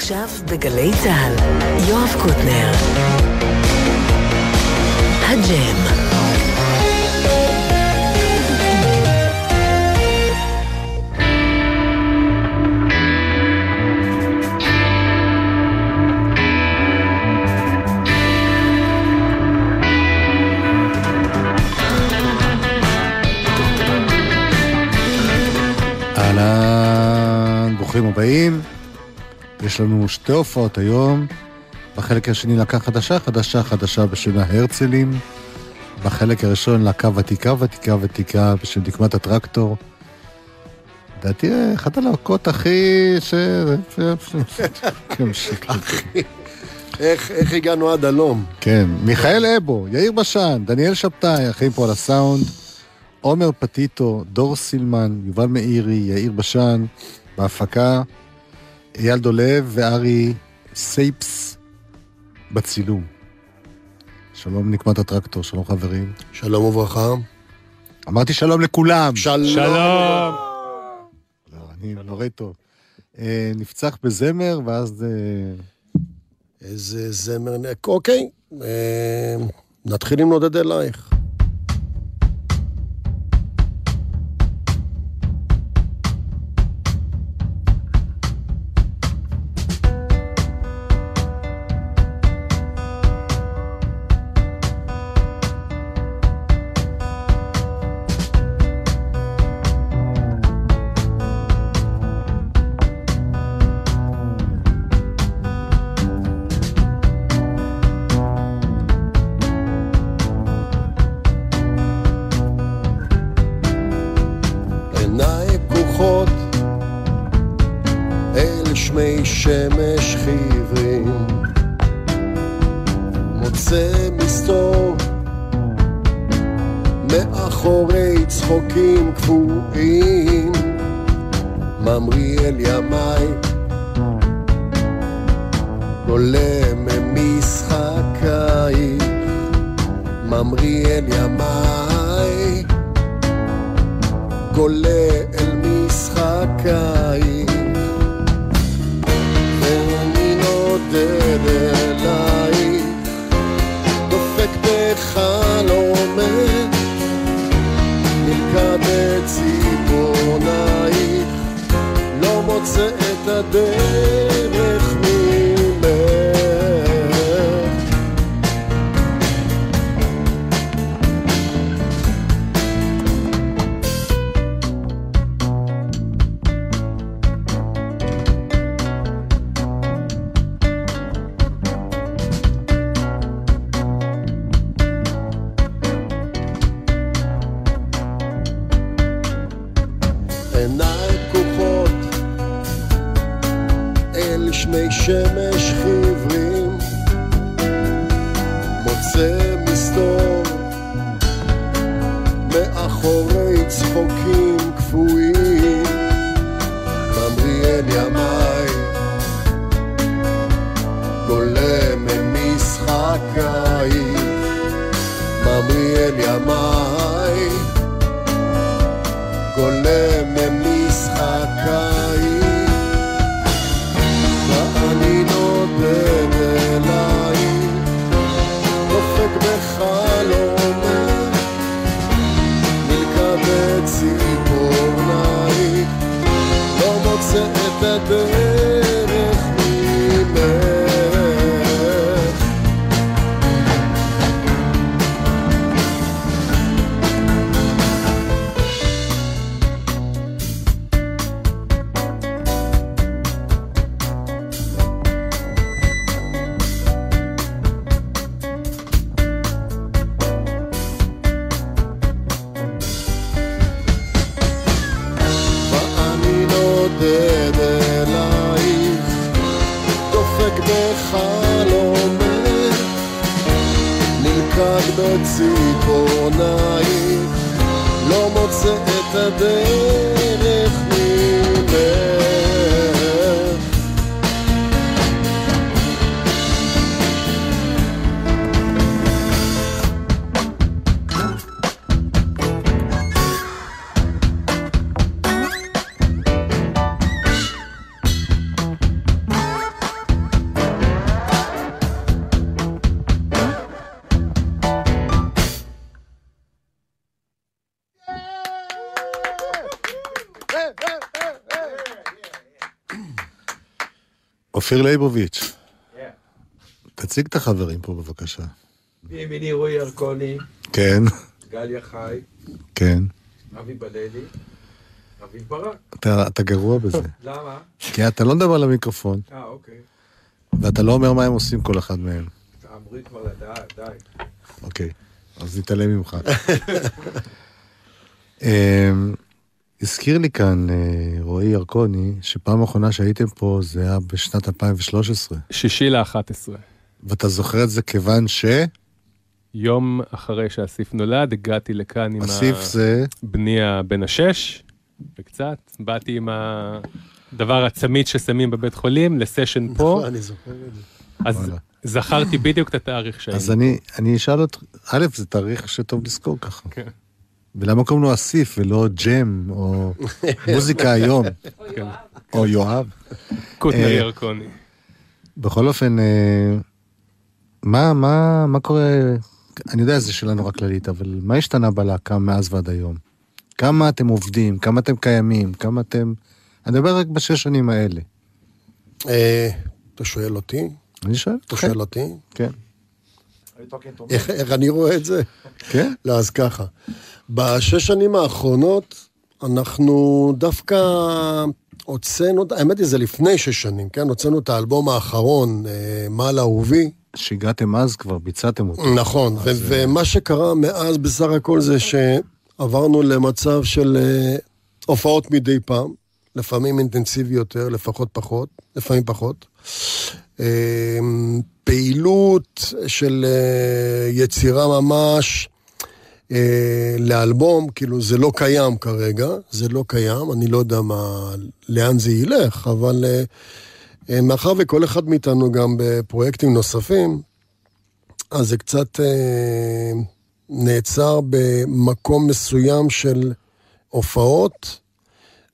עכשיו בגלי צה"ל, יואב קוטנר. הג'ם. אהלן, ברוכים הבאים. יש לנו שתי הופעות היום. בחלק השני להקה חדשה, חדשה חדשה בשם ההרצלים. בחלק הראשון להקה ותיקה, ותיקה, ותיקה בשם דקמת הטרקטור. לדעתי אחת הלהקות הכי... ש... איך, איך הגענו עד הלום? כן, מיכאל אבו, יאיר בשן, דניאל שבתאי, אחים פה על הסאונד. עומר פטיטו, דור סילמן, יובל מאירי, יאיר בשן, בהפקה, אייל דולב וארי סייפס בצילום. שלום נקמת הטרקטור, שלום חברים. שלום וברכה. אמרתי שלום לכולם. שלום. שלום. לא, אני נורא טוב. אה, נפצח בזמר, ואז... אה, איזה זמר... נ- אוקיי, אה, נתחיל עם נודד אלייך. קפואים ממריא אל ימיי. עולה ממשחקייך ממריא אל ימיי. גולה אל משחקייך ממריא אופיר ליבוביץ'. תציג את החברים פה בבקשה. מימיני רועי ירקוני, כן, גליה חי, כן. אבי בללי, אביב ברק. אתה, אתה גרוע בזה. למה? כי אתה לא מדבר למיקרופון, אה, אוקיי. ואתה לא אומר מה הם עושים כל אחד מהם. אמורים כבר לדעת, די. אוקיי, אז נתעלם ממך. הזכיר לי כאן אה, רועי ירקוני, שפעם האחרונה שהייתם פה זה היה בשנת 2013. שישי לאחת עשרה. ואתה זוכר את זה כיוון שאסיף יום אחרי שאסיף נולד, הגעתי לכאן עם זה... בני הבן השש, וקצת, באתי עם הדבר הצמיד ששמים בבית חולים לסשן פה, נכון, אני זוכר את זה. אז וואלה. זכרתי בדיוק את התאריך שהיינו. אז אני, אני אשאל אותך, א', זה תאריך שטוב לזכור ככה. כן. ולמה קוראים לו אסיף ולא ג'ם, או מוזיקה היום, כן. או יואב? קוטנר אה, ירקוני. בכל אופן, אה, מה, מה, מה קורה, אני יודע, זו שאלה נורא כללית, אבל מה השתנה בלהקה מאז ועד היום? כמה אתם עובדים, כמה אתם קיימים, כמה אתם... אני מדבר רק בשש שנים האלה. אה, אתה שואל אותי? אני שואל אתה. שואל אותי? כן. איך איך אני רואה את זה? כן? לא, אז ככה. בשש שנים האחרונות, אנחנו דווקא הוצאנו, האמת היא, זה לפני שש שנים, כן? הוצאנו את האלבום האחרון, אה, מעל אהובי. שהגעתם אז כבר, ביצעתם אותו. נכון, ו- ומה שקרה מאז בסך הכל זה שעברנו למצב של אה, הופעות מדי פעם, לפעמים אינטנסיבי יותר, לפחות פחות, לפעמים פחות. אה, פעילות של אה, יצירה ממש אה, לאלבום, כאילו זה לא קיים כרגע, זה לא קיים, אני לא יודע מה, לאן זה ילך, אבל אה, מאחר וכל אחד מאיתנו גם בפרויקטים נוספים, אז זה קצת נעצר במקום מסוים של הופעות,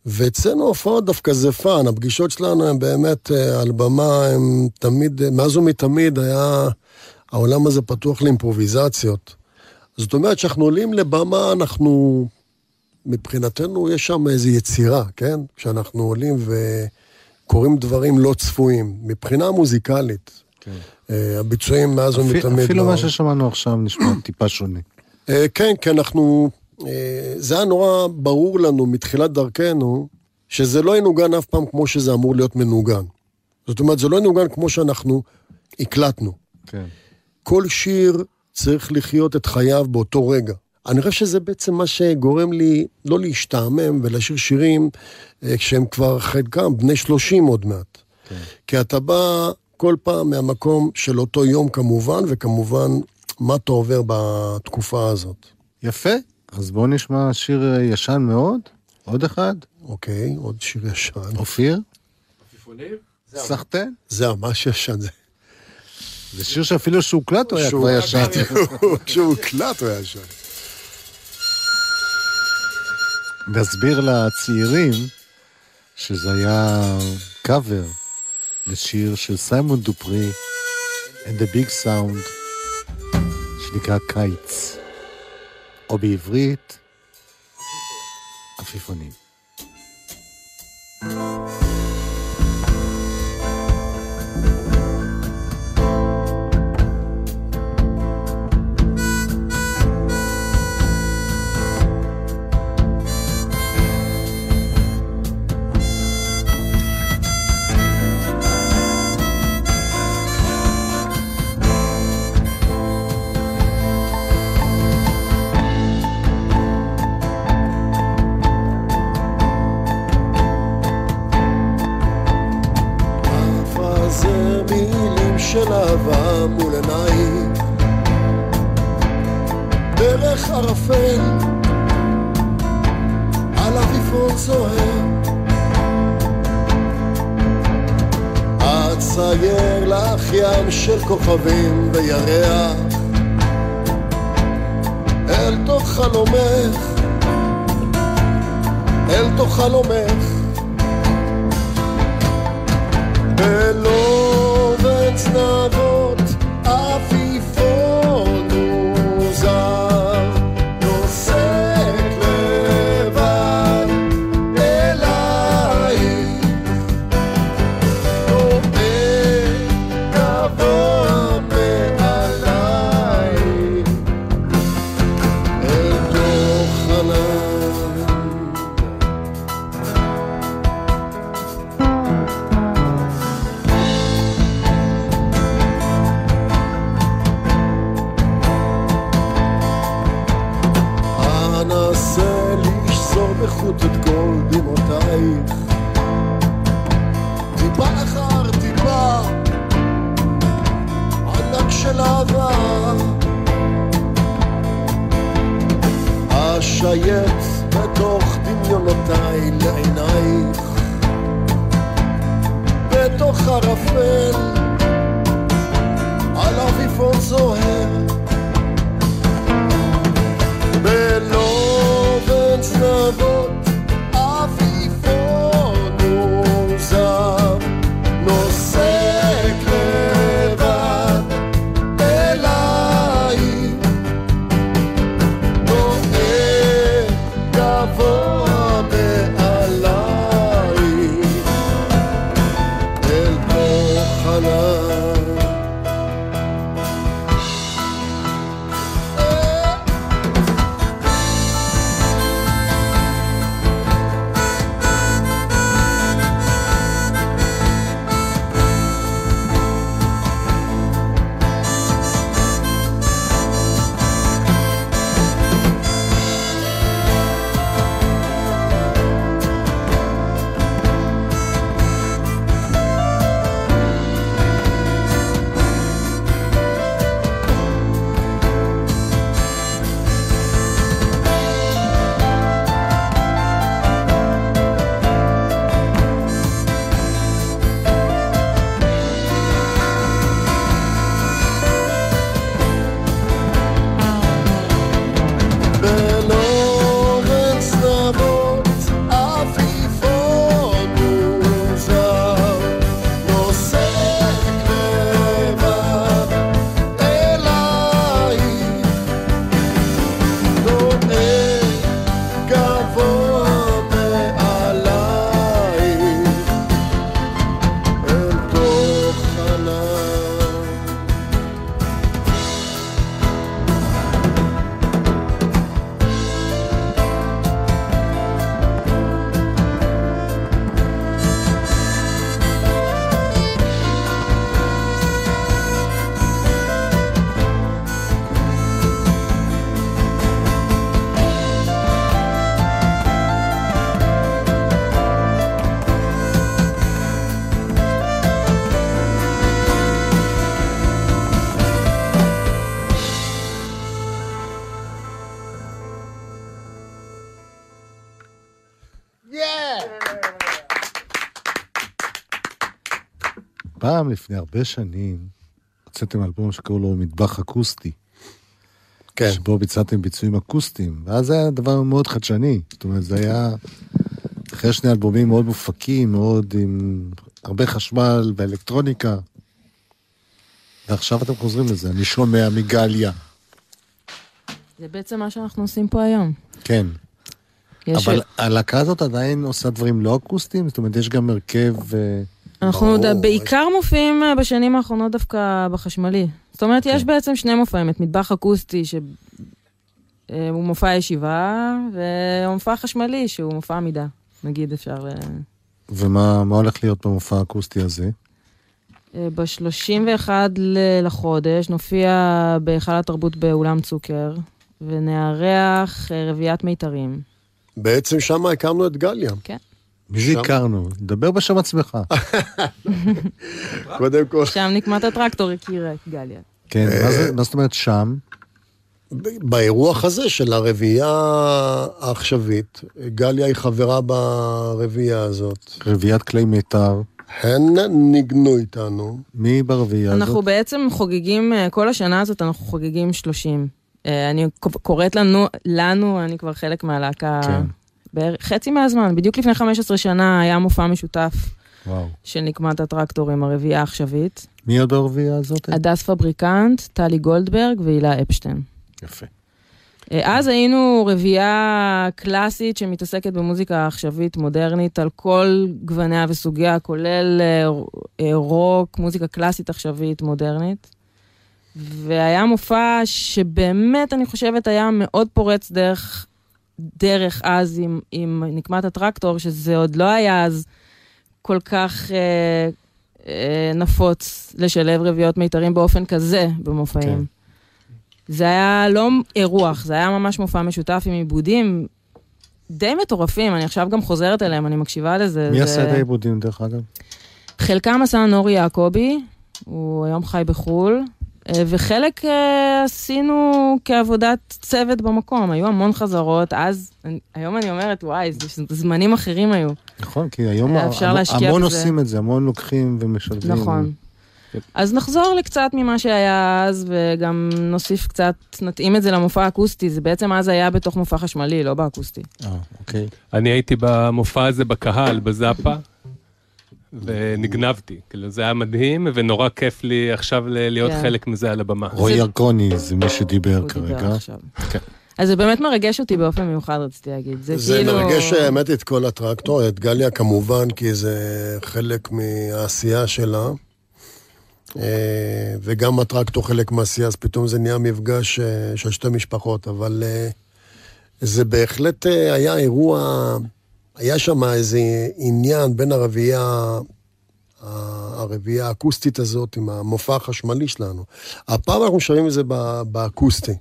ואצלנו הופעות דווקא זה fun, הפגישות שלנו הן באמת אה, על במה, הן תמיד, אה, מאז ומתמיד היה, העולם הזה פתוח לאימפרוביזציות. זאת אומרת שאנחנו עולים לבמה, אנחנו, מבחינתנו יש שם איזו יצירה, כן? כשאנחנו עולים וקורים דברים לא צפויים, מבחינה מוזיקלית. כן. אה, הביצועים מאז אפילו, ומתמיד. אפילו מה ששמענו עכשיו נשמע טיפה שונה. כן, כי אנחנו... אה, זה היה נורא ברור לנו מתחילת דרכנו, שזה לא ינוגן אף פעם כמו שזה אמור להיות מנוגן. זאת אומרת, זה לא ינוגן כמו שאנחנו הקלטנו. כן. כל שיר צריך לחיות את חייו באותו רגע. אני חושב שזה בעצם מה שגורם לי לא להשתעמם ולשיר שירים אה, כשהם כבר חלקם בני 30 עוד מעט. כן. כי אתה בא כל פעם מהמקום של אותו יום כמובן, וכמובן מה אתה עובר בתקופה הזאת. יפה, אז בואו נשמע שיר אה, ישן מאוד, עוד אחד, אוקיי, עוד שיר ישן. אופיר, עפיפונים? סחטיין. זה ממש ישן. זה- שיר שאפילו שהוקלט הוא היה כבר ישן. כשהוא הוקלט הוא היה ישן. נסביר לצעירים שזה היה קאבר לשיר של סיימון דופרי and the big sound שנקרא קיץ, או בעברית עפיפונים. פעם, לפני הרבה שנים, הוצאתם אלבום שקראו לו מטבח אקוסטי. כן. שבו ביצעתם ביצועים אקוסטיים, ואז זה היה דבר מאוד חדשני. זאת אומרת, זה היה אחרי שני אלבומים מאוד מופקים, מאוד עם הרבה חשמל ואלקטרוניקה. ועכשיו אתם חוזרים לזה, אני שומע מגליה. זה בעצם מה שאנחנו עושים פה היום. כן. אבל הלהקה הזאת עדיין עושה דברים לא אקוסטיים? זאת אומרת, יש גם הרכב... אה, אנחנו ברור, בעיקר מופיעים אה, בשנים האחרונות דווקא בחשמלי. זאת אומרת, כן. יש בעצם שני מופעים, את מטבח אקוסטי, שהוא מופע ישיבה, ומופע חשמלי, שהוא מופע עמידה. נגיד, אפשר... אה, ומה מה הולך להיות במופע האקוסטי הזה? ב-31 לחודש נופיע בהיכל התרבות באולם צוקר, ונארח אה, רביעיית מיתרים. בעצם שם הקמנו את גליה. מי זה הכרנו? דבר בשם עצמך. קודם כל, שם נקמת הטרקטור הכירה את גליה. כן, מה זה- מה זאת אומרת שם? באירוח הזה של הרביעייה העכשווית, גליה היא חברה ברביעייה הזאת. רביעיית כלי מיתר. הן ניגנו איתנו. מי ברביעייה הזאת? אנחנו בעצם חוגגים, אה, כל השנה הזאת אנחנו חוגגים 30. אה, אני קוראת לנו, לנו, אני כבר חלק מהלהקה, כן. בערך- חצי מהזמן. בדיוק לפני 15 שנה היה מופע משותף וואו. של נקמת הטרקטור עם הרביעייה העכשווית. מי עוד ברביעייה הזאת? הדס פבריקנט, טלי גולדברג והילה אפשטיין. יפה. אה, אז היינו רביעייה קלאסית שמתעסקת במוזיקה עכשווית מודרנית על כל גווניה וסוגיה, כולל אה, אה, רוק, מוזיקה קלאסית עכשווית מודרנית. והיה מופע שבאמת, אני חושבת, היה מאוד פורץ דרך, דרך אז עם, עם נקמת הטרקטור, שזה עוד לא היה אז כל כך אה, אה, נפוץ לשלב רביעיות מיתרים באופן כזה במופעים. כן. זה היה לא אירוח, זה היה ממש מופע משותף עם עיבודים די מטורפים, אני עכשיו גם חוזרת אליהם, אני מקשיבה לזה. מי זה... עשה את העיבודים, דרך אגב? חלקם עשה נורי יעקבי, הוא היום חי בחו"ל. אה, וחלק אה, עשינו כעבודת צוות במקום, היו המון חזרות, אז, אני- היום אני אומרת, וואי, זה זמנים אחרים היו. נכון, כי היום אפשר המון-. עושים את זה, המון לוקחים ומשלבים. נכון. אז נחזור לקצת ממה שהיה אז, וגם נוסיף קצת, נתאים את זה למופע האקוסטי, זה בעצם אז היה בתוך מופע חשמלי, לא באקוסטי. אה, אוקיי. אני הייתי במופע הזה בקהל, בזאפה, ונגנבתי. כאילו, זה היה מדהים, ונורא כיף לי עכשיו להיות כן. חלק מזה על הבמה. רועי ירקוני זה מי שדיבר הוא דיבר כרגע. עכשיו. כן. אז זה באמת מרגש אותי באופן מיוחד, רציתי להגיד. זה, זה כאילו... מרגש האמת את כל הטרקטור, את גליה כמובן, כי זה חלק מהעשייה שלה. אה, וגם הטרקטור חלק מהעשייה, אז פתאום זה נהיה מפגש אה, של שתי משפחות, אבל אה, זה בהחלט היה אירוע, היה שם איזה עניין בין הרביעייה, הרביעייה האקוסטית הזאת עם המופע החשמלי שלנו. הפעם אנחנו שומעים את זה ב- באקוסטי.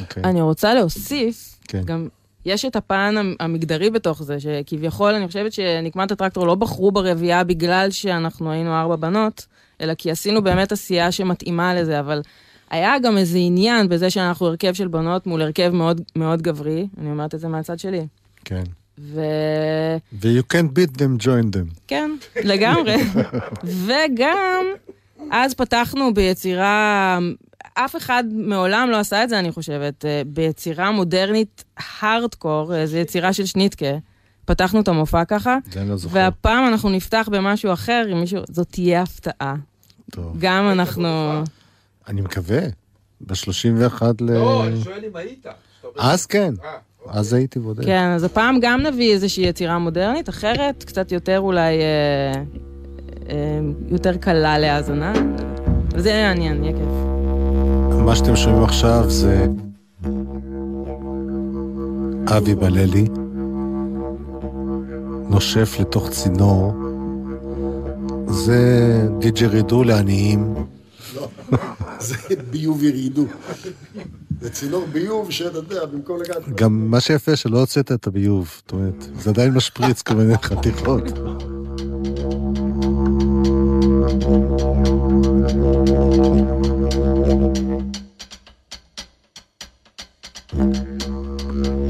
אוקיי. אני רוצה להוסיף, כן. גם יש את הפן המ- המגדרי בתוך זה, שכביכול אני חושבת שנקמת הטרקטור לא בחרו ברביעייה בגלל שאנחנו היינו ארבע בנות, אלא כי עשינו באמת עשייה שמתאימה לזה, אבל היה גם איזה עניין בזה שאנחנו הרכב של בנות מול הרכב מאוד, מאוד גברי, אני אומרת את זה מהצד שלי. כן. ו... ו-you can't beat them, join them. כן, לגמרי. וגם, אז פתחנו ביצירה, אף אחד מעולם לא עשה את זה, אני חושבת, אה, ביצירה מודרנית הארדקור, אה, זו יצירה של שניטקה. פתחנו את המופע ככה, זה אני לא זוכר. והפעם אנחנו נפתח במשהו אחר, עם מישהו, זאת תהיה הפתעה. טוב. גם אנחנו... אני מקווה. ב-31 ל... לא, אני שואל אם היית. אז כן. אז הייתי בודק. כן, אז הפעם גם נביא איזושהי יצירה מודרנית, אחרת, קצת יותר אולי, אה, אה, יותר קלה להאזנה. וזה יהיה מעניין, יהיה כיף. מה שאתם שומעים עכשיו זה אבי בללי נושף לתוך צינור. זה דיג'רידו לעניים. זה ביוב ירידו. זה צינור ביוב שאתה יודע, במקום לגעת... גם מה שיפה שלא הוצאת את הביוב, זאת אומרת, זה עדיין משפריץ כל מיני חתיכות.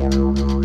היה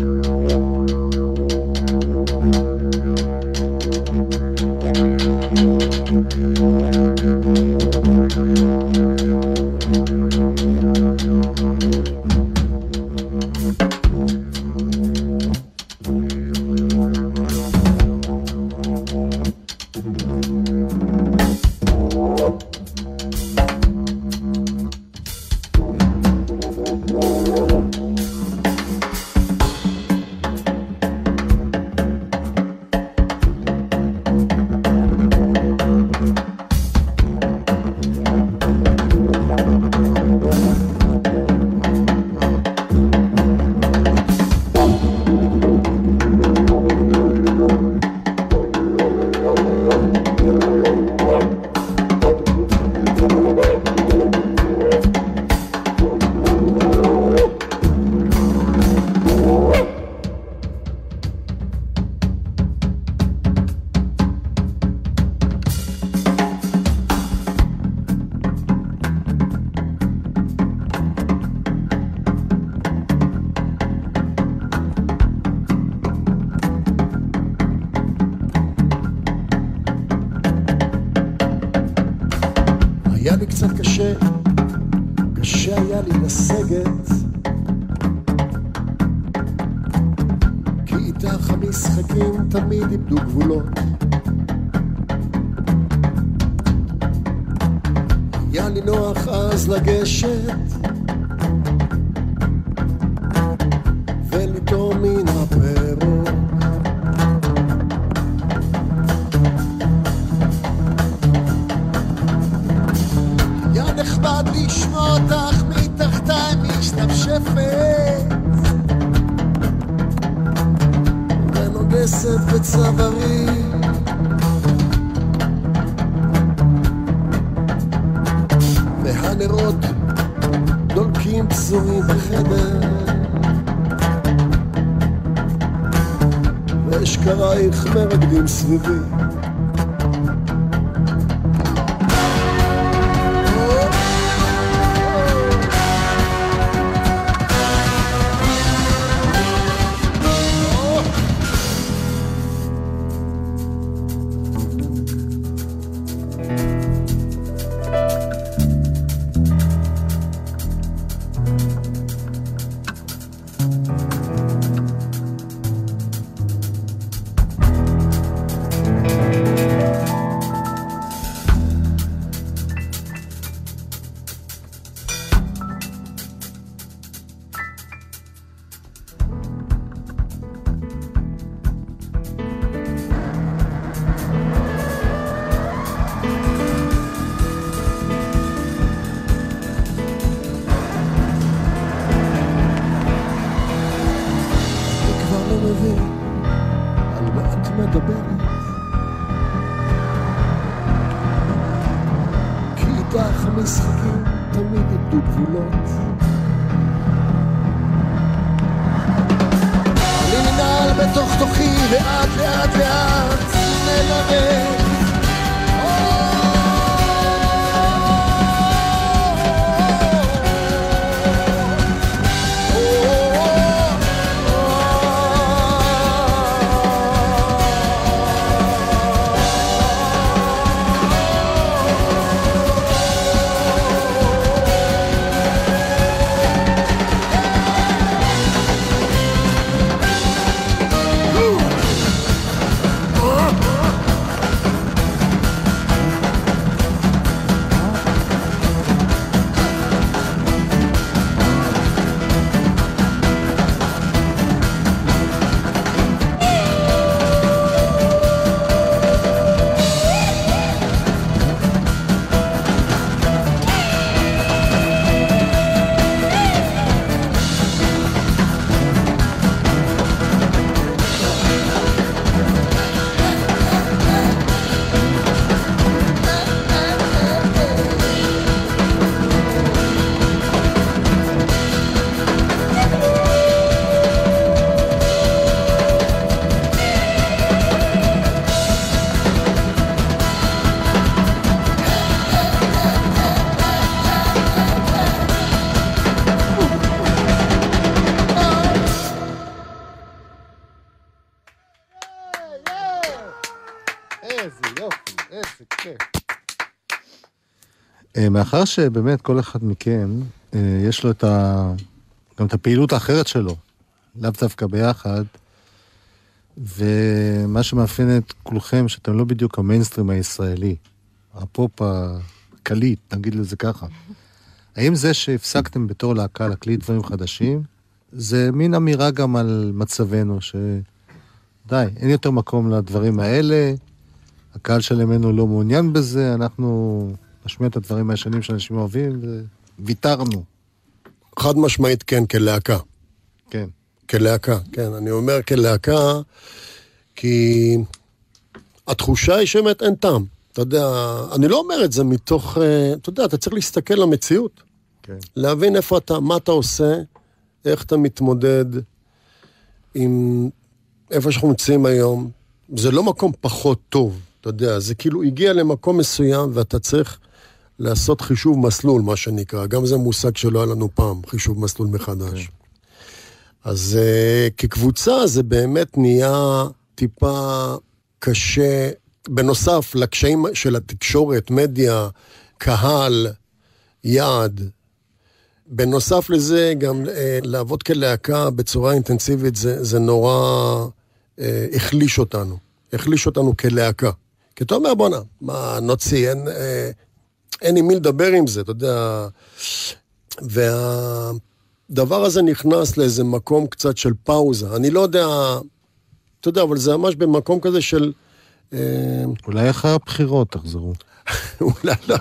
מאחר שבאמת כל אחד מכם, אה, יש לו את ה... גם את הפעילות האחרת שלו, לאו דווקא ביחד, ומה שמאפיין את כולכם, שאתם לא בדיוק המיינסטרים הישראלי, הפופ הקליט, נגיד לזה ככה. האם זה שהפסקתם בתור להקה להקליט דברים חדשים, זה מין אמירה גם על מצבנו, שדי, אין יותר מקום לדברים האלה, הקהל שלנו לא מעוניין בזה, אנחנו נשמיע את הדברים הישנים שאנשים אוהבים, וויתרנו. חד משמעית כן, כלהקה. כן. כלהקה, כן. אני אומר כלהקה, כי התחושה היא שבאמת אין טעם. אתה יודע, אני לא אומר את זה מתוך, אה, אתה יודע, אתה צריך להסתכל למציאות. כן. להבין איפה אתה, מה אתה עושה, איך אתה מתמודד עם איפה שאנחנו נמצאים היום. זה לא מקום פחות טוב, אתה יודע, זה כאילו הגיע למקום מסוים ואתה צריך לעשות חישוב מסלול, מה שנקרא. גם זה מושג שלא היה לנו פעם, חישוב מסלול מחדש. כן. אז uh, כקבוצה זה באמת נהיה טיפה קשה, בנוסף לקשיים של התקשורת, מדיה, קהל, יעד. בנוסף לזה, גם uh, לעבוד כלהקה בצורה אינטנסיבית זה, זה נורא uh, החליש אותנו. החליש אותנו כלהקה. כי אתה אומר, בואנה, מה, נוציא, אין, אה, אין עם מי לדבר עם זה, אתה יודע. והדבר הזה נכנס לאיזה מקום קצת של פאוזה. אני לא יודע, אתה יודע, אבל זה ממש במקום כזה של... אה, אולי אחרי הבחירות תחזרו. אולי לא.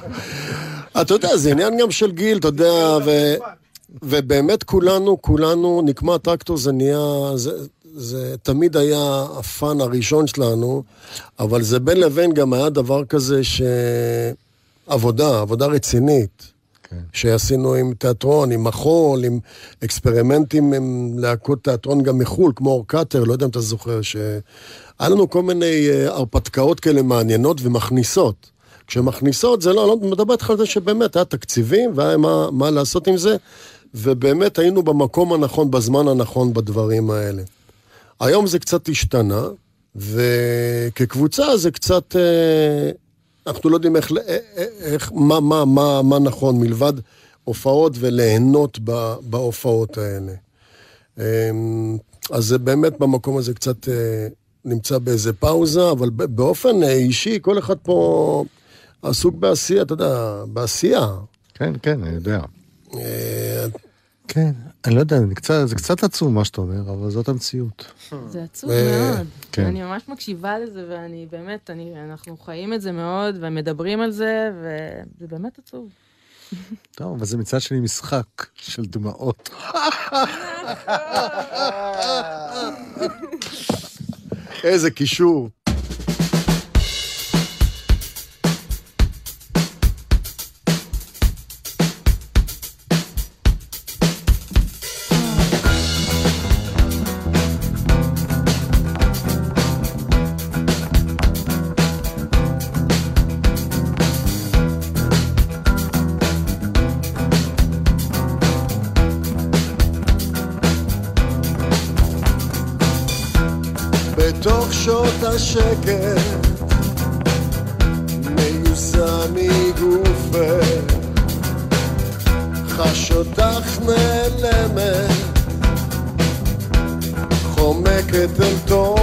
אתה יודע, זה עניין גם של גיל, אתה יודע, ו... ובאמת כולנו, כולנו, נקמת טרקטור זה נהיה, זה, זה תמיד היה הפאן הראשון שלנו, אבל זה בין לבין גם היה דבר כזה שעבודה, עבודה רצינית. כן. שעשינו עם תיאטרון, עם מחול, עם אקספרימנטים עם להקות תיאטרון גם מחו"ל, כמו אורקאטר, לא יודע אם אתה זוכר, שהיה לנו כל מיני אה, הרפתקאות כאלה מעניינות ומכניסות. כשמכניסות זה לא, לא מדבר איתך על זה שבאמת היה תקציבים והיה מה, מה לעשות עם זה, ובאמת היינו במקום הנכון, בזמן הנכון בדברים האלה. היום זה קצת השתנה, וכקבוצה זה קצת, אה, אנחנו לא יודעים איך, אה, אה, איך מה, מה, מה, מה נכון מלבד הופעות וליהנות בהופעות האלה. אה, אז זה באמת במקום הזה קצת אה, נמצא באיזה פאוזה, אבל באופן אישי, כל אחד פה עסוק בעשייה, אתה יודע, בעשייה. כן, כן, אני יודע. כן, אני לא יודע, אני קצת, זה קצת עצוב מה שאתה אומר, אבל זאת המציאות. זה עצוב אה, מאוד. כן. אני ממש מקשיבה לזה, ואני באמת, אני, אנחנו חיים את זה מאוד, ומדברים על זה, וזה באמת עצוב. טוב, אבל זה מצד שני משחק של דמעות. איזה קישור. השקט, מיוסה מגופך, חש אותך נעלמת, חומקת אל תוך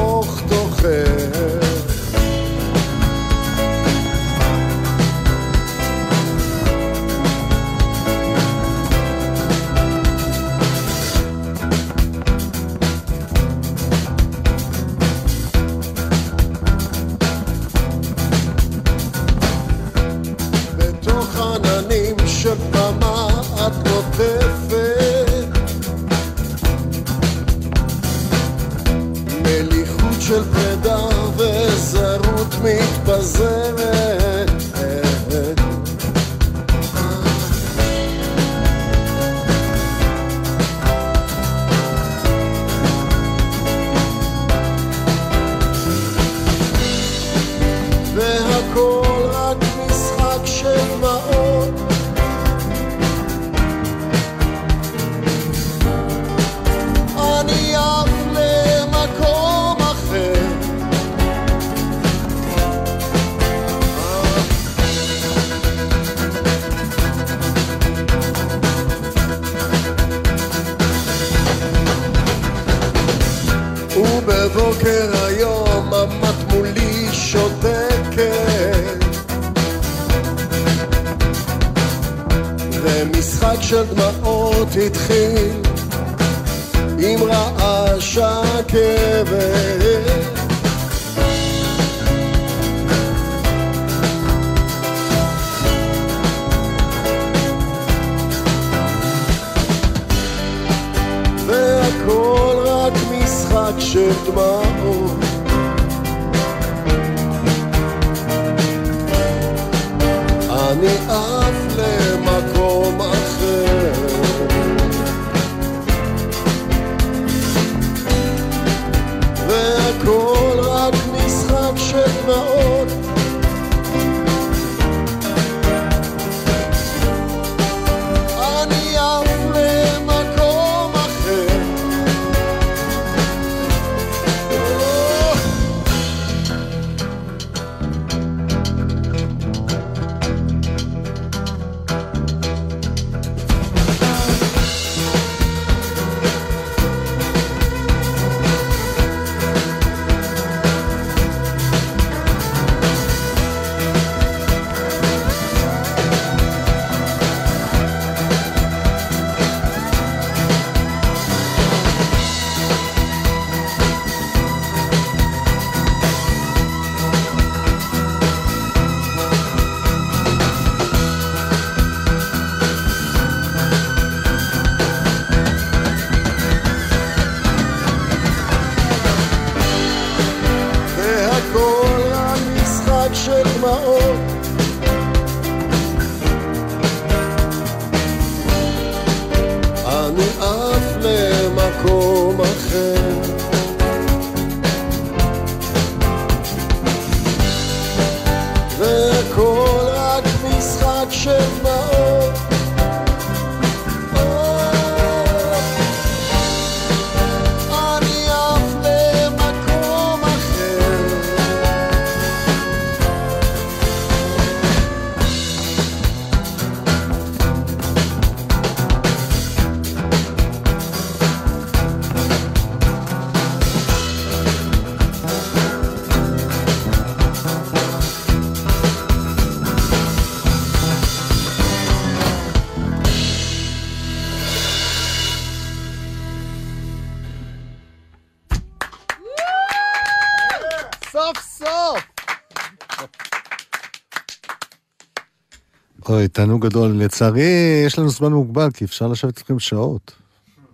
אוי, תענוג גדול. לצערי, יש לנו זמן מוגבל, כי אפשר לשבת איתכם שעות.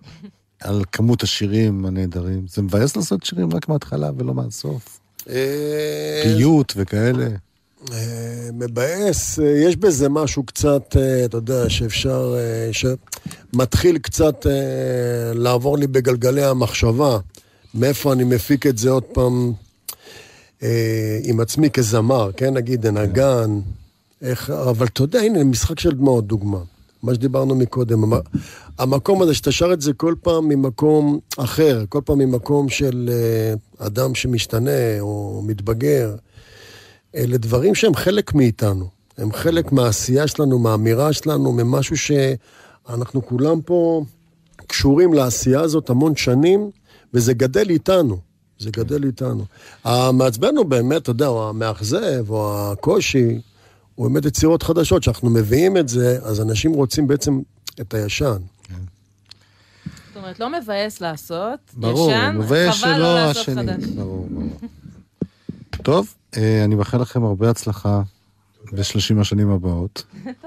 על כמות השירים הנהדרים. זה מבאס לעשות שירים רק מההתחלה ולא מהסוף. אה, פיוט וכאלה. אה, מבאס, אה, יש בזה משהו קצת, אה, אתה יודע, שאפשר, אה, שמתחיל קצת אה, לעבור לי בגלגלי המחשבה, מאיפה אני מפיק את זה עוד פעם אה, עם עצמי כזמר, כן, נגיד, נגן, איך, אבל אתה יודע, הנה, משחק של דמעות, דוגמה. מה שדיברנו מקודם. המ- המקום הזה שאתה שר את זה כל פעם ממקום אחר, כל פעם ממקום של אה, אדם שמשתנה או מתבגר, אלה דברים שהם חלק מאיתנו. הם חלק מהעשייה שלנו, מהאמירה שלנו, ממשהו שאנחנו כולם פה קשורים לעשייה הזאת המון שנים, וזה גדל איתנו. זה גדל איתנו. המעצבן הוא באמת, אתה יודע, המאכזב, או הקושי, הוא באמת יצירות חדשות. כשאנחנו מביאים את זה, אז אנשים רוצים בעצם את הישן. זאת אומרת, לא מבאס לעשות, ברור, ישן, חבל לא לעשות השני. חדש. ברור, ברור. טוב, אה, אני מאחל לכם הרבה הצלחה ב-30 השנים הבאות.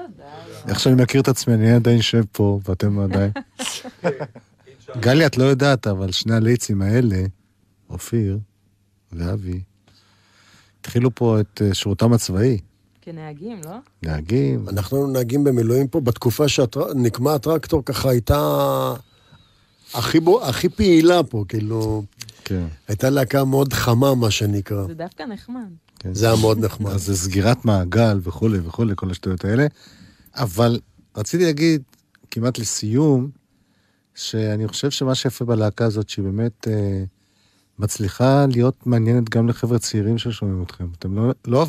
איך שאני מכיר את עצמי, אני עדיין יושב פה, ואתם עדיין... גלי, את לא יודעת, אבל שני הליצים האלה, אופיר ואבי, התחילו פה את אה, שירותם הצבאי. כנהגים, לא? נהגים, אנחנו נהגים במילואים פה, בתקופה שנקמה הטרקטור ככה הייתה הכי, בו, הכי פעילה פה, כאילו, כן. הייתה להקה מאוד חמה, מה שנקרא. זה דווקא נחמד. זה היה מאוד נחמד. אז זה סגירת מעגל וכולי וכולי, כל השטויות האלה. אבל רציתי להגיד, כמעט לסיום, שאני חושב שמה שיפה בלהקה הזאת, שהיא באמת אה, מצליחה להיות מעניינת גם לחבר'ה צעירים ששומעים אתכם. אתם לא, לא,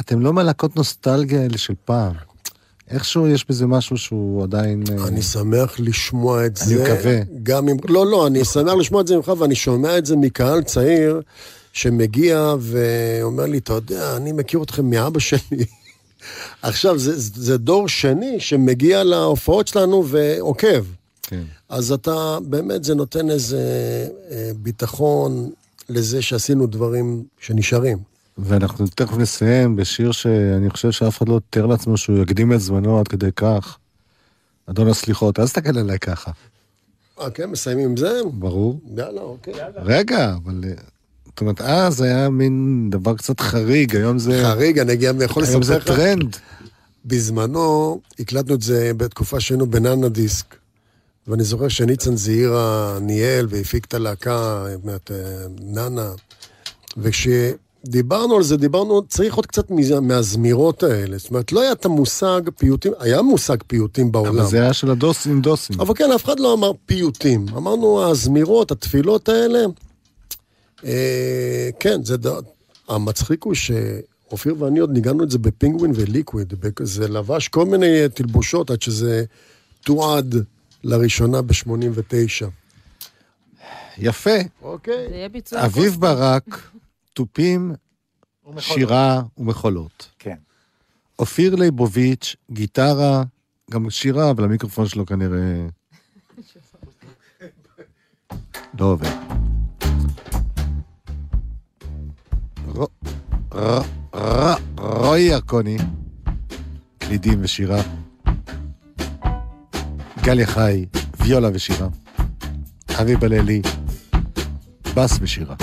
אתם לא מהלהקות נוסטלגיה האלה של פעם. איכשהו יש בזה משהו שהוא עדיין... אה, אני שמח לשמוע את אני זה. מקווה. גם אם... לא, לא, אני שמח לשמוע את זה ממך, ואני שומע את זה מקהל צעיר שמגיע ואומר לי, אתה יודע, אני מכיר אתכם מאבא שלי. עכשיו, זה, זה דור שני שמגיע להופעות שלנו ועוקב. כן. אז אתה, באמת, זה נותן איזה אה, ביטחון לזה שעשינו דברים שנשארים. ואנחנו תכף נסיים בשיר שאני חושב שאף אחד לא תיאר לעצמו שהוא יקדים את זמנו עד כדי כך. אדון הסליחות, אל תסתכל עליי ככה. אה, כן, מסיימים עם זה? ברור. יאללה, אוקיי. רגע, אבל... אה, זאת אומרת, אז היה מין דבר קצת חריג, היום זה... חריג, אני גם יכול היום זה לספר לך. טרנד. בזמנו הקלטנו את זה בתקופה שהיינו בננה דיסק, ואני זוכר שניצן זעירה ניהל והפיק את הלהקה, אה, ננה, וכשדיברנו על זה, דיברנו, צריך עוד קצת מזה- מהזמירות האלה. זאת אומרת, לא היה את המושג פיוטים, היה מושג פיוטים בעולם. אבל זה היה של הדוסים דוסים. אבל כן, אף אחד לא אמר פיוטים. אמרנו, הזמירות, התפילות האלה, אה, כן, זה ד... המצחיק הוא שאופיר ואני עוד ניגענו את זה בפינגווין וליקוויד. זה לבש כל מיני תלבושות עד שזה תועד לראשונה ב-89. יפה. אוקיי. זה יהיה ביצוע... אביב ברק, תופים, שירה ומחולות. כן. אופיר ליבוביץ', גיטרה, גם שירה, אבל המיקרופון שלו כנראה... לא עובד. רו- ר- ר- רועי ירקוני, קלידים ושירה. גליה חי, ויולה ושירה. אבי בללי, בס ושירה.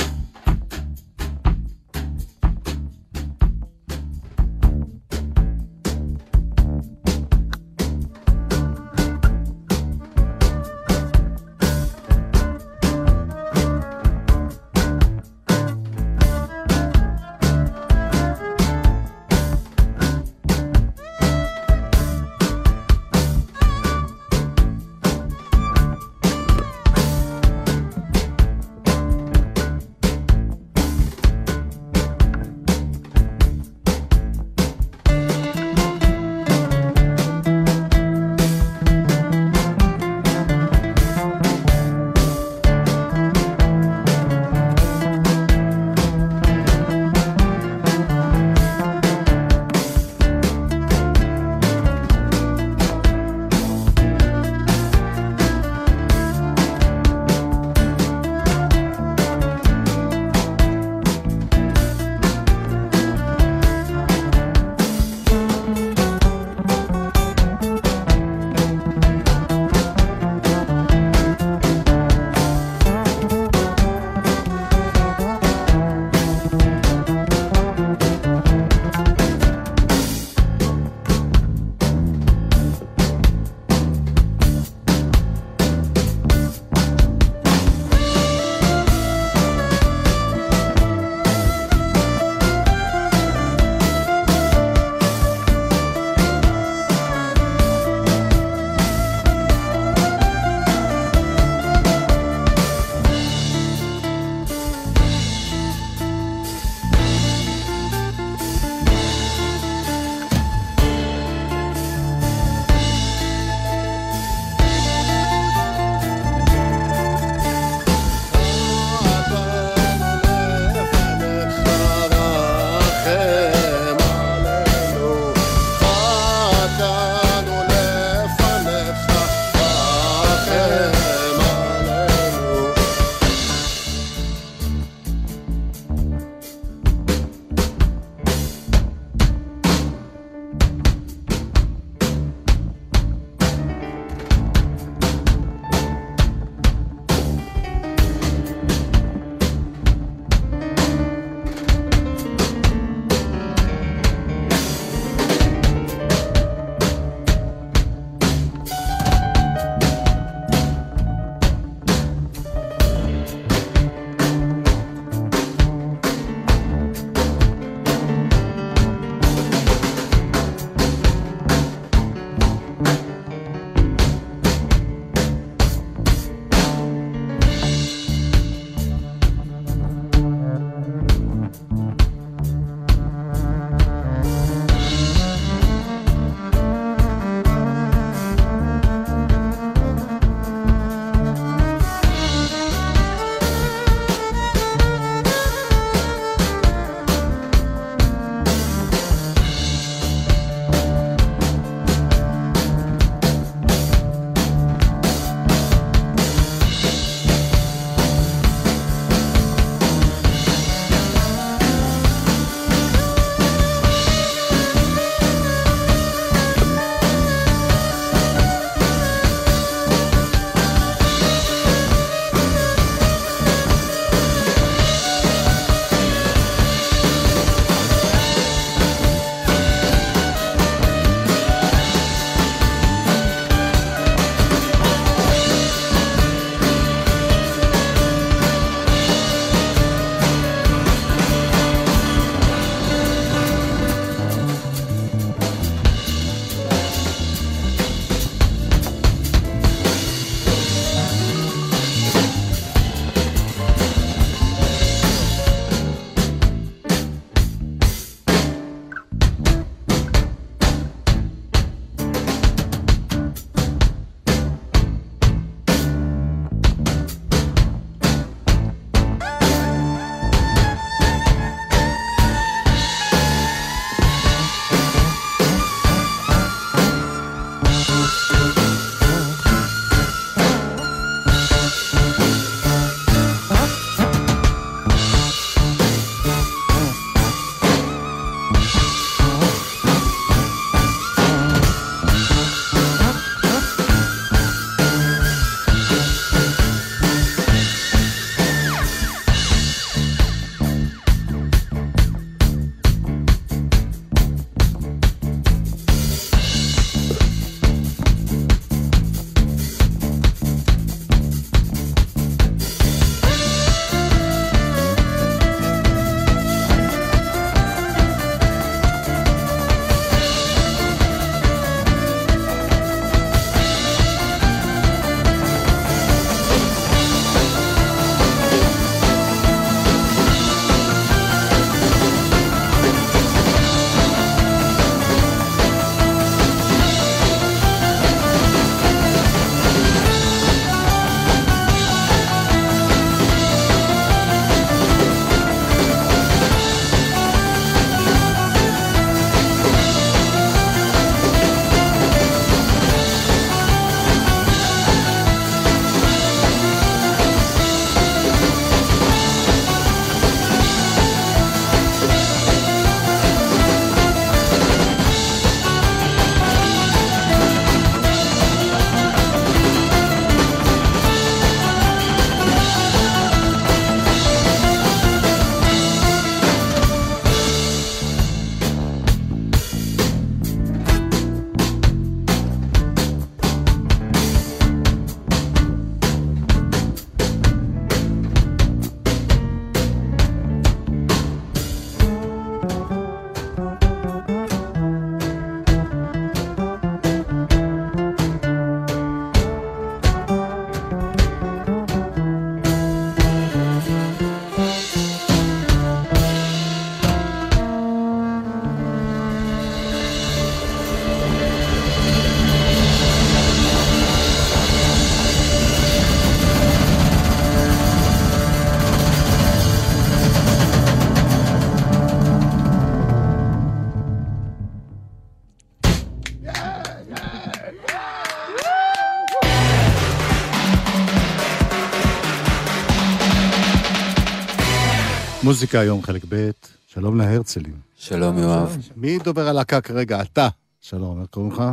מוזיקה היום, חלק ב', שלום להרצלים. שלום יואב. מי דובר הלהקה כרגע? אתה. שלום, איך קוראים לך?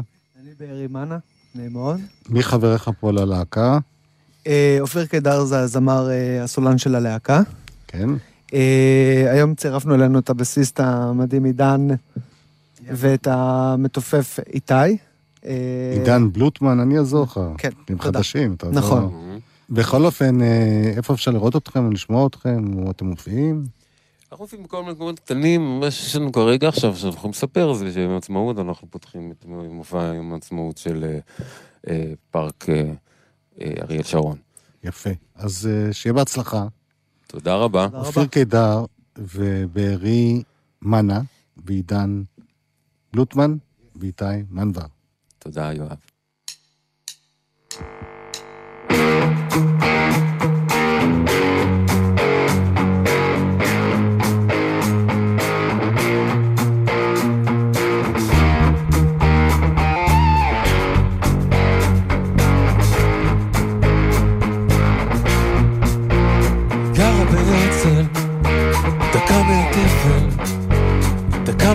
אני בארי מנה, נעים מאוד. מי חבריך פה ללהקה? אה, אופיר קידר זה הזמר אה, הסולן של הלהקה. כן. אה, היום צירפנו אלינו את הבסיסט המדהים עידן ואת המתופף איתי. עידן בלוטמן, אני אעזור לך. כן, הם תודה. חדשים, אתה. נכון. בכל אופן, אה, איפה אפשר לראות אתכם לשמוע אתכם, או אתם מופיעים? אנחנו עושים בכל מיני מקומות קטנים, מה שיש לנו כרגע עכשיו, שאנחנו יכולים לספר, זה שיום העצמאות, אנחנו פותחים את מופע יום העצמאות של אה, אה, פארק אה, אריאל שרון. יפה. אז אה, שיהיה בהצלחה. תודה רבה. תודה רבה. אופיר קידר ובארי מנה ועידן בלוטמן ואיתי מנבר. תודה יואב.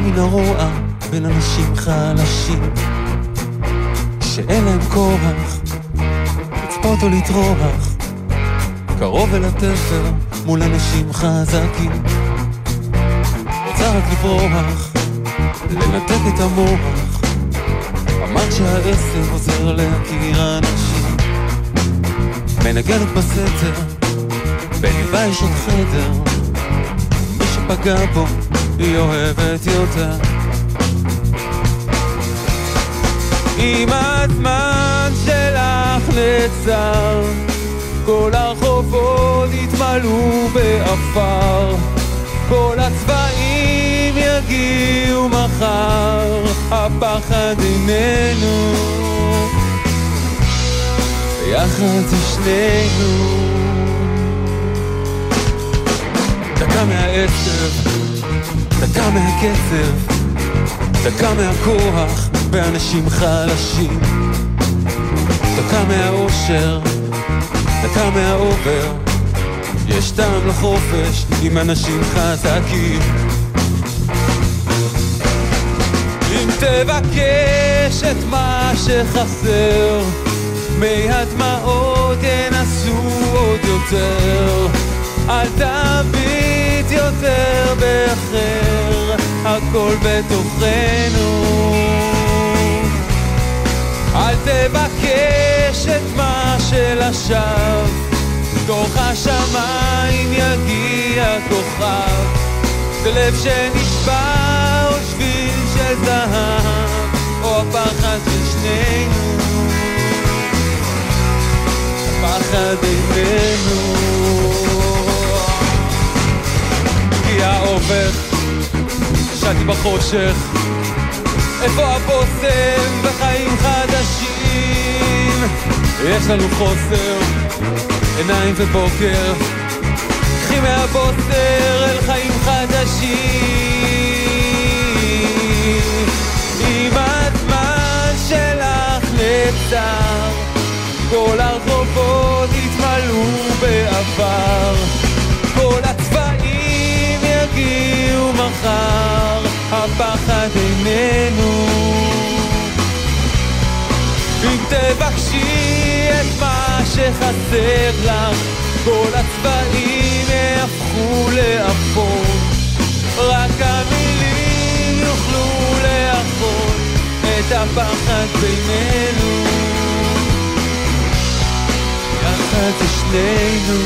דקה מן הרוע בין אנשים חלשים, שאין להם כורח לצפות או לטרוח, קרוב אל התפר מול אנשים חזקים. רוצה רק לברוח, לנתק את המוח, אמרת שהעשר עוזר להכיר אנשים. מנגנת בסתר בליבה יש עוד חדר, מי שפגע בו, היא אוהבת יותר. אם הזמן שלך נעצר, כל הרחובות יתמלאו בעפר, כל הצבעים יגיעו מחר, הפחד איננו, יחד שנינו. דקה מהעצב, דקה מהקצב, דקה מהכוח באנשים חלשים. דקה מהאושר, דקה מהאובר, יש טעם לחופש עם אנשים חזקים. אם תבקש את מה שחסר, מי הדמעות ינסו עוד יותר. אל תביט יותר באחר, הכל בתוכנו. אל תבקש את מה שלשווא, תוך השמיים יגיע כוכב. זה לב שנשבר או שביל של זהב, או הפחד של שנינו. הפחד איננו. הגיע אובך, שתי בחושך, איפה הבושם וחיים חדשים? יש לנו חוסר, עיניים ובוקר, קחי מהבוסר אל חיים חדשים. אם הזמן שלך נעצר, כל הרחובות יתמלאו בעבר, כל הצבעים יגיעו מחר, הפחד איננו. אם תבקשי את מה שחסר לך, כל הצבעים יהפכו לאפור. רק המילים יוכלו לאחות את הפחד בינינו. יחד זה שנינו,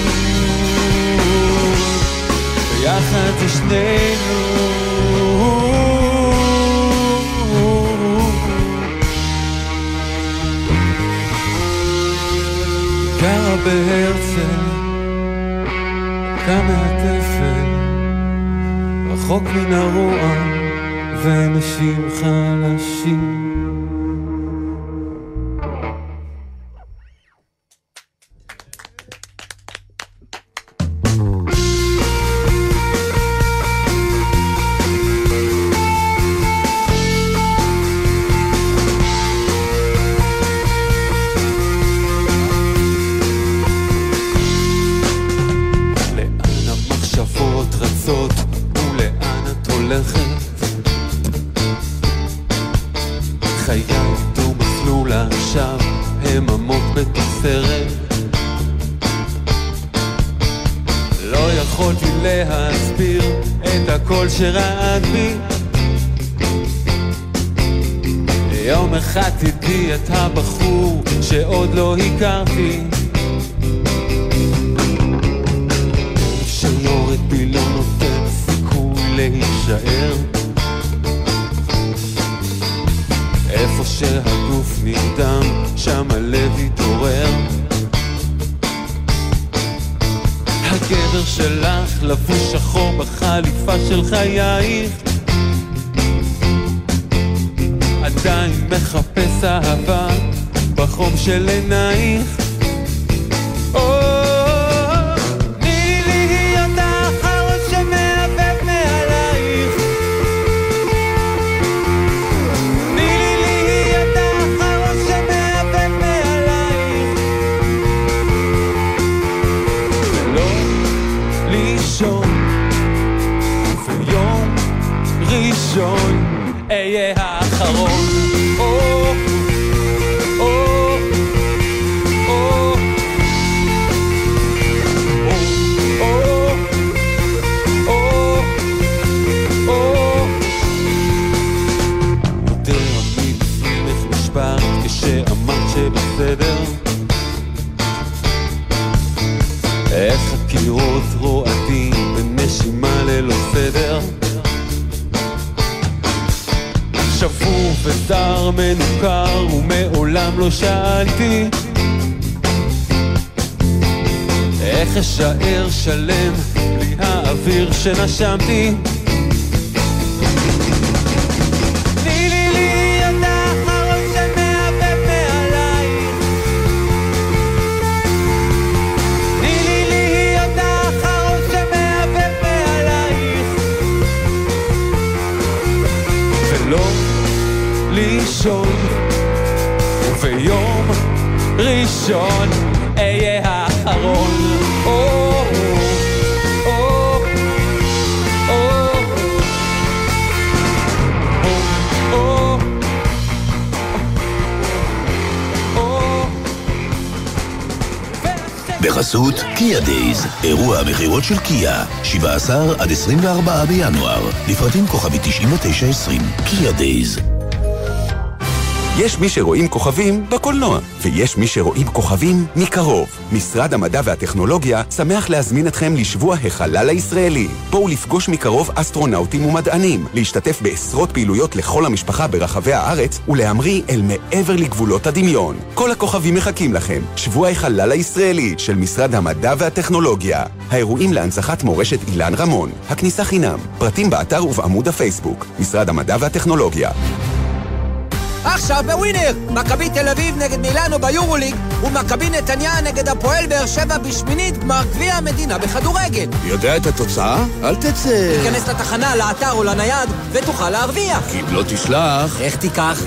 ביחד זה שנינו. גרה בהרצל, קם מהתפר, רחוק מן הרוע ואנשים חלשים. שנשמתי אירוע המכירות של קיה, 17 עד 24 בינואר, לפרטים כוכבי 9920, קיה דייז. יש מי שרואים כוכבים בקולנוע, ויש מי שרואים כוכבים מקרוב. משרד המדע והטכנולוגיה שמח להזמין אתכם לשבוע החלל הישראלי. בואו לפגוש מקרוב אסטרונאוטים ומדענים, להשתתף בעשרות פעילויות לכל המשפחה ברחבי הארץ, ולהמריא אל מעבר לגבולות הדמיון. כל הכוכבים מחכים לכם. שבוע החלל הישראלי של משרד המדע והטכנולוגיה. האירועים להנצחת מורשת אילן רמון. הכניסה חינם. פרטים באתר ובעמוד הפייסבוק. משרד המדע והטכנולוגיה. עכשיו בווינר! מכבי תל אביב נגד מילאנו ביורוליג ומכבי נתניה נגד הפועל באר שבע בשמינית גמר גביע המדינה בכדורגל. יודע את התוצאה? אל תצא. תיכנס לתחנה, לאתר או לנייד ותוכל להרוויח. כי אם לא תשלח... איך תיקח?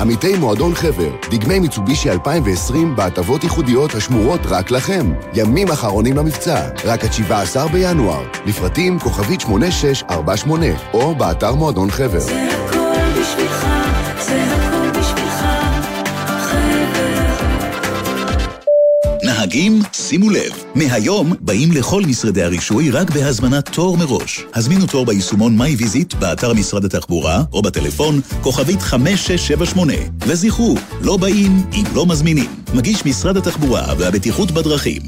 עמיתי מועדון חבר, דגמי מיצובישי 2020 בהטבות ייחודיות השמורות רק לכם. ימים אחרונים למבצע, רק עד 17 בינואר. לפרטים כוכבית 8648, או באתר מועדון חבר. זה הכל נהגים, שימו לב, מהיום באים לכל משרדי הרישוי רק בהזמנת תור מראש. הזמינו תור ביישומון מיי ויזיט באתר משרד התחבורה או בטלפון כוכבית 5678. וזכרו, לא באים אם לא מזמינים. מגיש משרד התחבורה והבטיחות בדרכים.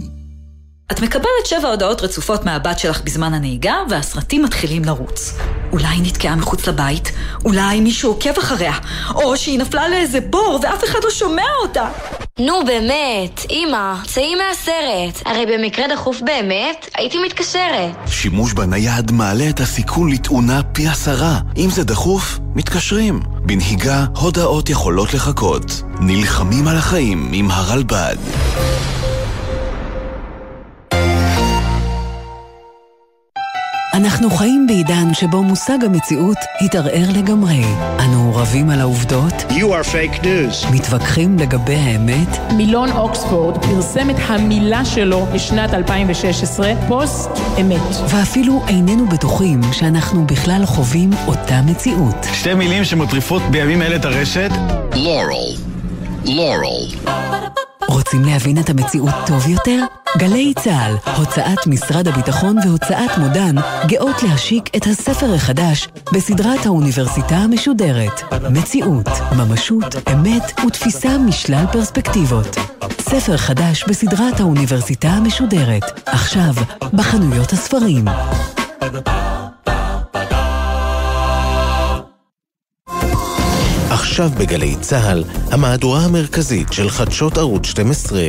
את מקבלת שבע הודעות רצופות מהבת שלך בזמן הנהיגה, והסרטים מתחילים לרוץ. אולי היא נתקעה מחוץ לבית, אולי מישהו עוקב אחריה, או שהיא נפלה לאיזה בור ואף אחד לא שומע אותה. נו באמת, אמא, צאי מהסרט. הרי במקרה דחוף באמת, הייתי מתקשרת. שימוש בנייד מעלה את הסיכון לתאונה פי עשרה. אם זה דחוף, מתקשרים. בנהיגה, הודעות יכולות לחכות. נלחמים על החיים עם הרלב"ד. אנחנו חיים בעידן שבו מושג המציאות התערער לגמרי. אנו רבים על העובדות. You are fake news. מתווכחים לגבי האמת. מילון אוקספורד פרסם את המילה שלו בשנת 2016, פוסט אמת. ואפילו איננו בטוחים שאנחנו בכלל חווים אותה מציאות. שתי מילים שמטריפות בימים אלה את הרשת. לורל. לורל. רוצים להבין את המציאות טוב יותר? גלי צה"ל, הוצאת משרד הביטחון והוצאת מודן, גאות להשיק את הספר החדש בסדרת האוניברסיטה המשודרת. מציאות, ממשות, אמת ותפיסה משלל פרספקטיבות. ספר חדש בסדרת האוניברסיטה המשודרת, עכשיו בחנויות הספרים. עכשיו בגלי צה"ל, המהדורה המרכזית של חדשות ערוץ 12.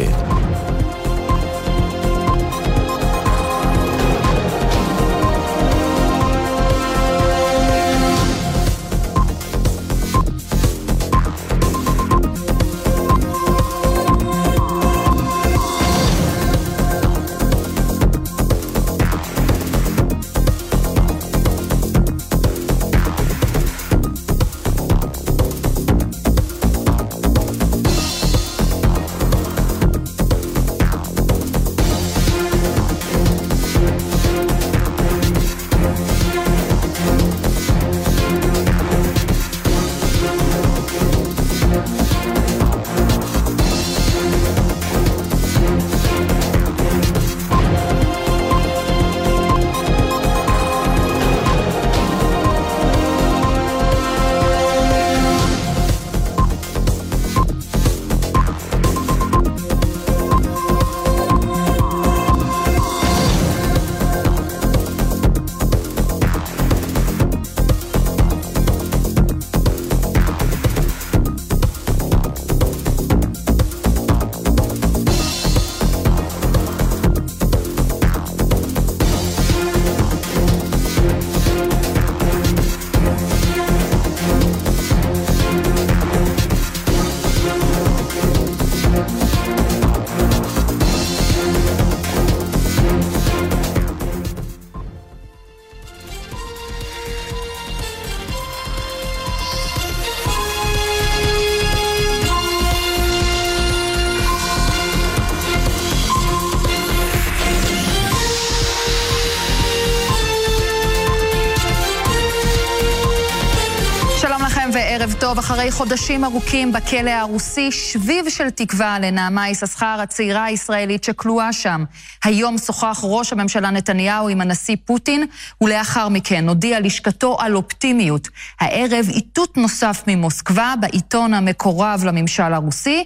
אחרי חודשים ארוכים בכלא הרוסי, שביב של תקווה לנעמה יששכר, הצעירה הישראלית שכלואה שם. היום שוחח ראש הממשלה נתניהו עם הנשיא פוטין, ולאחר מכן הודיע לשכתו על אופטימיות. הערב איתות נוסף ממוסקבה בעיתון המקורב לממשל הרוסי,